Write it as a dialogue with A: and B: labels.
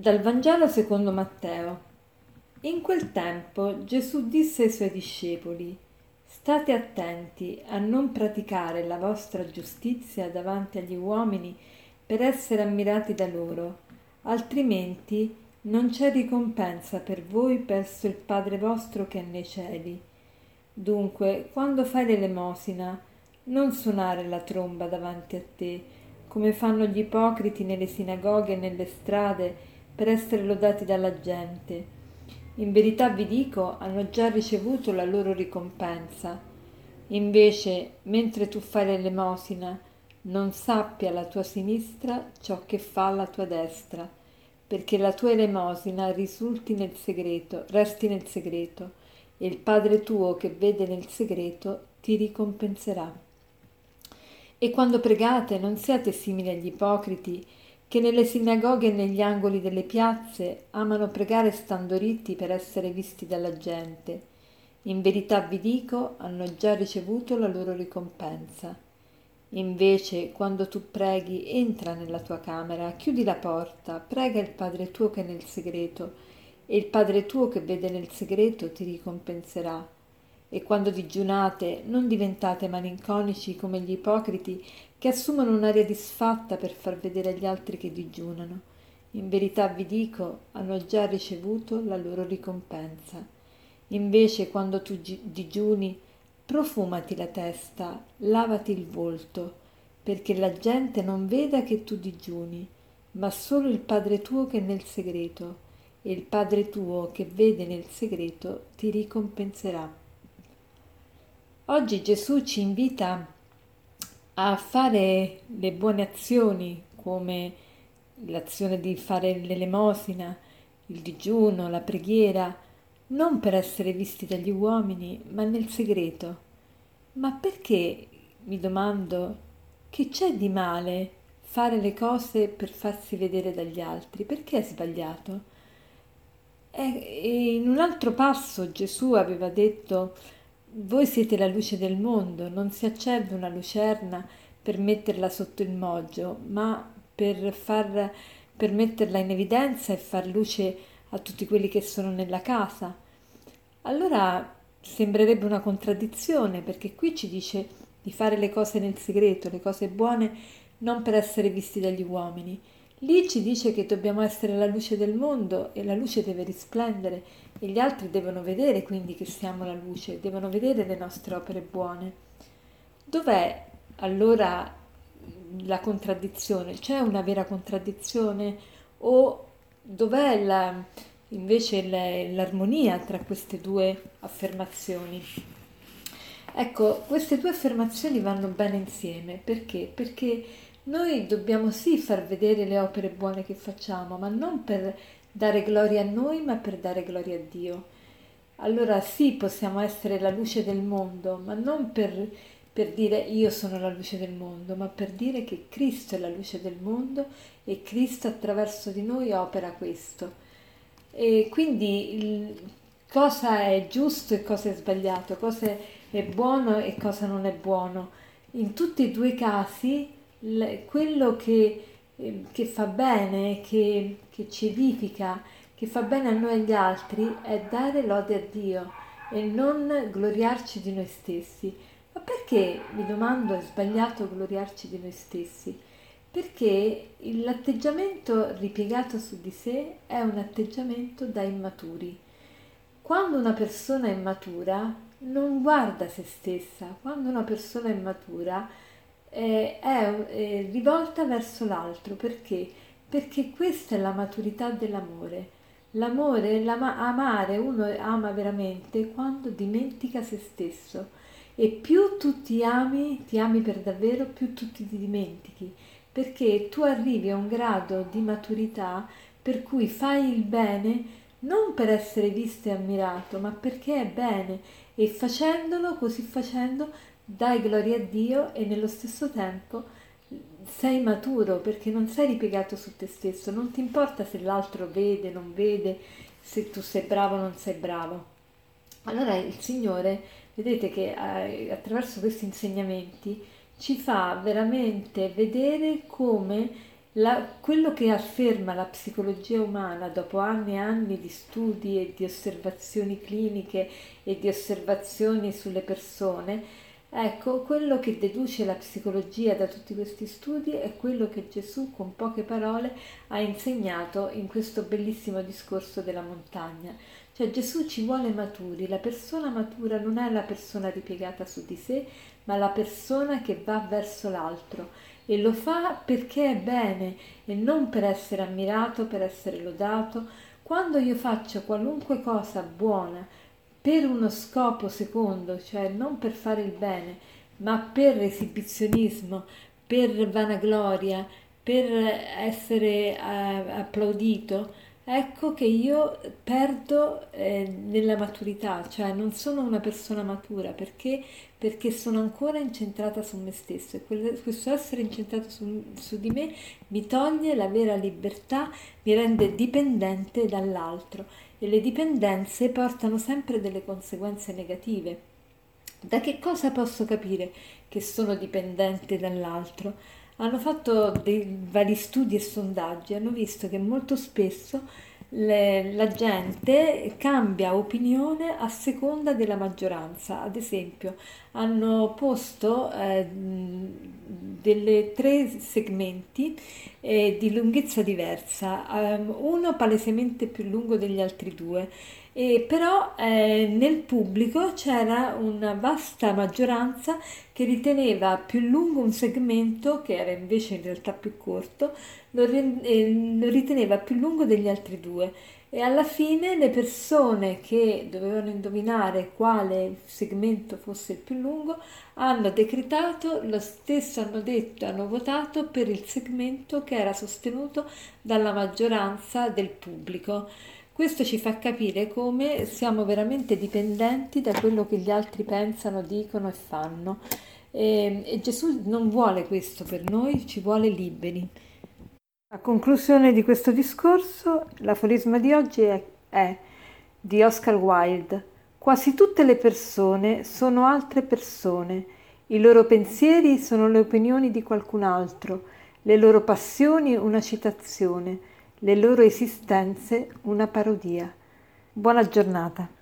A: Dal Vangelo secondo Matteo. In quel tempo Gesù disse ai suoi discepoli, State attenti a non praticare la vostra giustizia davanti agli uomini per essere ammirati da loro, altrimenti non c'è ricompensa per voi presso il Padre vostro che è nei cieli. Dunque, quando fai l'elemosina, non suonare la tromba davanti a te, come fanno gli ipocriti nelle sinagoghe e nelle strade, per essere lodati dalla gente. In verità vi dico, hanno già ricevuto la loro ricompensa. Invece, mentre tu fai l'elemosina, non sappia la tua sinistra ciò che fa la tua destra, perché la tua elemosina risulti nel segreto, resti nel segreto, e il Padre tuo che vede nel segreto ti ricompenserà. E quando pregate non siate simili agli ipocriti, che nelle sinagoghe e negli angoli delle piazze amano pregare stando ritti per essere visti dalla gente. In verità vi dico, hanno già ricevuto la loro ricompensa. Invece, quando tu preghi, entra nella tua camera, chiudi la porta, prega il Padre tuo che è nel segreto, e il Padre tuo che vede nel segreto ti ricompenserà. E quando digiunate, non diventate malinconici come gli ipocriti che assumono un'aria disfatta per far vedere agli altri che digiunano. In verità vi dico, hanno già ricevuto la loro ricompensa. Invece, quando tu digiuni, profumati la testa, lavati il volto, perché la gente non veda che tu digiuni, ma solo il Padre tuo che è nel segreto, e il Padre tuo che vede nel segreto ti ricompenserà. Oggi Gesù ci invita a fare le buone azioni come l'azione di fare l'elemosina, il digiuno, la preghiera, non per essere visti dagli uomini, ma nel segreto. Ma perché, mi domando, che c'è di male fare le cose per farsi vedere dagli altri? Perché è sbagliato? E in un altro passo Gesù aveva detto voi siete la luce del mondo, non si accende una lucerna per metterla sotto il moggio, ma per, far, per metterla in evidenza e far luce a tutti quelli che sono nella casa. Allora sembrerebbe una contraddizione, perché qui ci dice di fare le cose nel segreto, le cose buone, non per essere visti dagli uomini. Lì ci dice che dobbiamo essere la luce del mondo e la luce deve risplendere e gli altri devono vedere quindi che siamo la luce, devono vedere le nostre opere buone. Dov'è allora la contraddizione? C'è una vera contraddizione o dov'è la, invece l'armonia tra queste due affermazioni? Ecco, queste due affermazioni vanno bene insieme perché? Perché noi dobbiamo sì far vedere le opere buone che facciamo, ma non per dare gloria a noi, ma per dare gloria a Dio. Allora sì, possiamo essere la luce del mondo, ma non per, per dire io sono la luce del mondo, ma per dire che Cristo è la luce del mondo e Cristo attraverso di noi opera questo. E quindi il, cosa è giusto e cosa è sbagliato, cosa è buono e cosa non è buono. In tutti e due i casi quello che, eh, che fa bene, che, che ci edifica, che fa bene a noi e agli altri è dare lode a Dio e non gloriarci di noi stessi. Ma perché, mi domando, è sbagliato gloriarci di noi stessi? Perché l'atteggiamento ripiegato su di sé è un atteggiamento da immaturi. Quando una persona è immatura non guarda se stessa, quando una persona è immatura eh, è eh, rivolta verso l'altro. Perché? Perché questa è la maturità dell'amore. L'amore, l'ama, amare, uno ama veramente quando dimentica se stesso. E più tu ti ami, ti ami per davvero, più tu ti dimentichi. Perché tu arrivi a un grado di maturità per cui fai il bene non per essere visto e ammirato, ma perché è bene e facendolo, così facendo, dai gloria a Dio e nello stesso tempo sei maturo perché non sei ripiegato su te stesso, non ti importa se l'altro vede, non vede, se tu sei bravo o non sei bravo. Allora il Signore, vedete che eh, attraverso questi insegnamenti ci fa veramente vedere come La, quello che afferma la psicologia umana dopo anni e anni di studi e di osservazioni cliniche e di osservazioni sulle persone, ecco, quello che deduce la psicologia da tutti questi studi è quello che Gesù con poche parole ha insegnato in questo bellissimo discorso della montagna. Cioè Gesù ci vuole maturi, la persona matura non è la persona ripiegata su di sé, ma la persona che va verso l'altro e lo fa perché è bene e non per essere ammirato, per essere lodato. Quando io faccio qualunque cosa buona per uno scopo secondo, cioè non per fare il bene, ma per esibizionismo, per vanagloria, per essere eh, applaudito, ecco che io perdo eh, nella maturità, cioè non sono una persona matura perché, perché sono ancora incentrata su me stesso e quel, questo essere incentrato su, su di me mi toglie la vera libertà, mi rende dipendente dall'altro e le dipendenze portano sempre delle conseguenze negative. Da che cosa posso capire che sono dipendente dall'altro? hanno fatto dei vari studi e sondaggi, hanno visto che molto spesso le, la gente cambia opinione a seconda della maggioranza. Ad esempio, hanno posto eh, delle tre segmenti eh, di lunghezza diversa, um, uno palesemente più lungo degli altri due e però eh, nel pubblico c'era una vasta maggioranza che riteneva più lungo un segmento, che era invece in realtà più corto, lo, eh, lo riteneva più lungo degli altri due e alla fine le persone che dovevano indovinare quale segmento fosse il più lungo hanno decretato lo stesso, hanno detto, hanno votato per il segmento che era sostenuto dalla maggioranza del pubblico. Questo ci fa capire come siamo veramente dipendenti da quello che gli altri pensano, dicono e fanno. E, e Gesù non vuole questo per noi, ci vuole liberi. A conclusione di questo discorso, l'aforisma di oggi è, è di Oscar Wilde. Quasi tutte le persone sono altre persone, i loro pensieri sono le opinioni di qualcun altro, le loro passioni una citazione le loro esistenze una parodia. Buona giornata.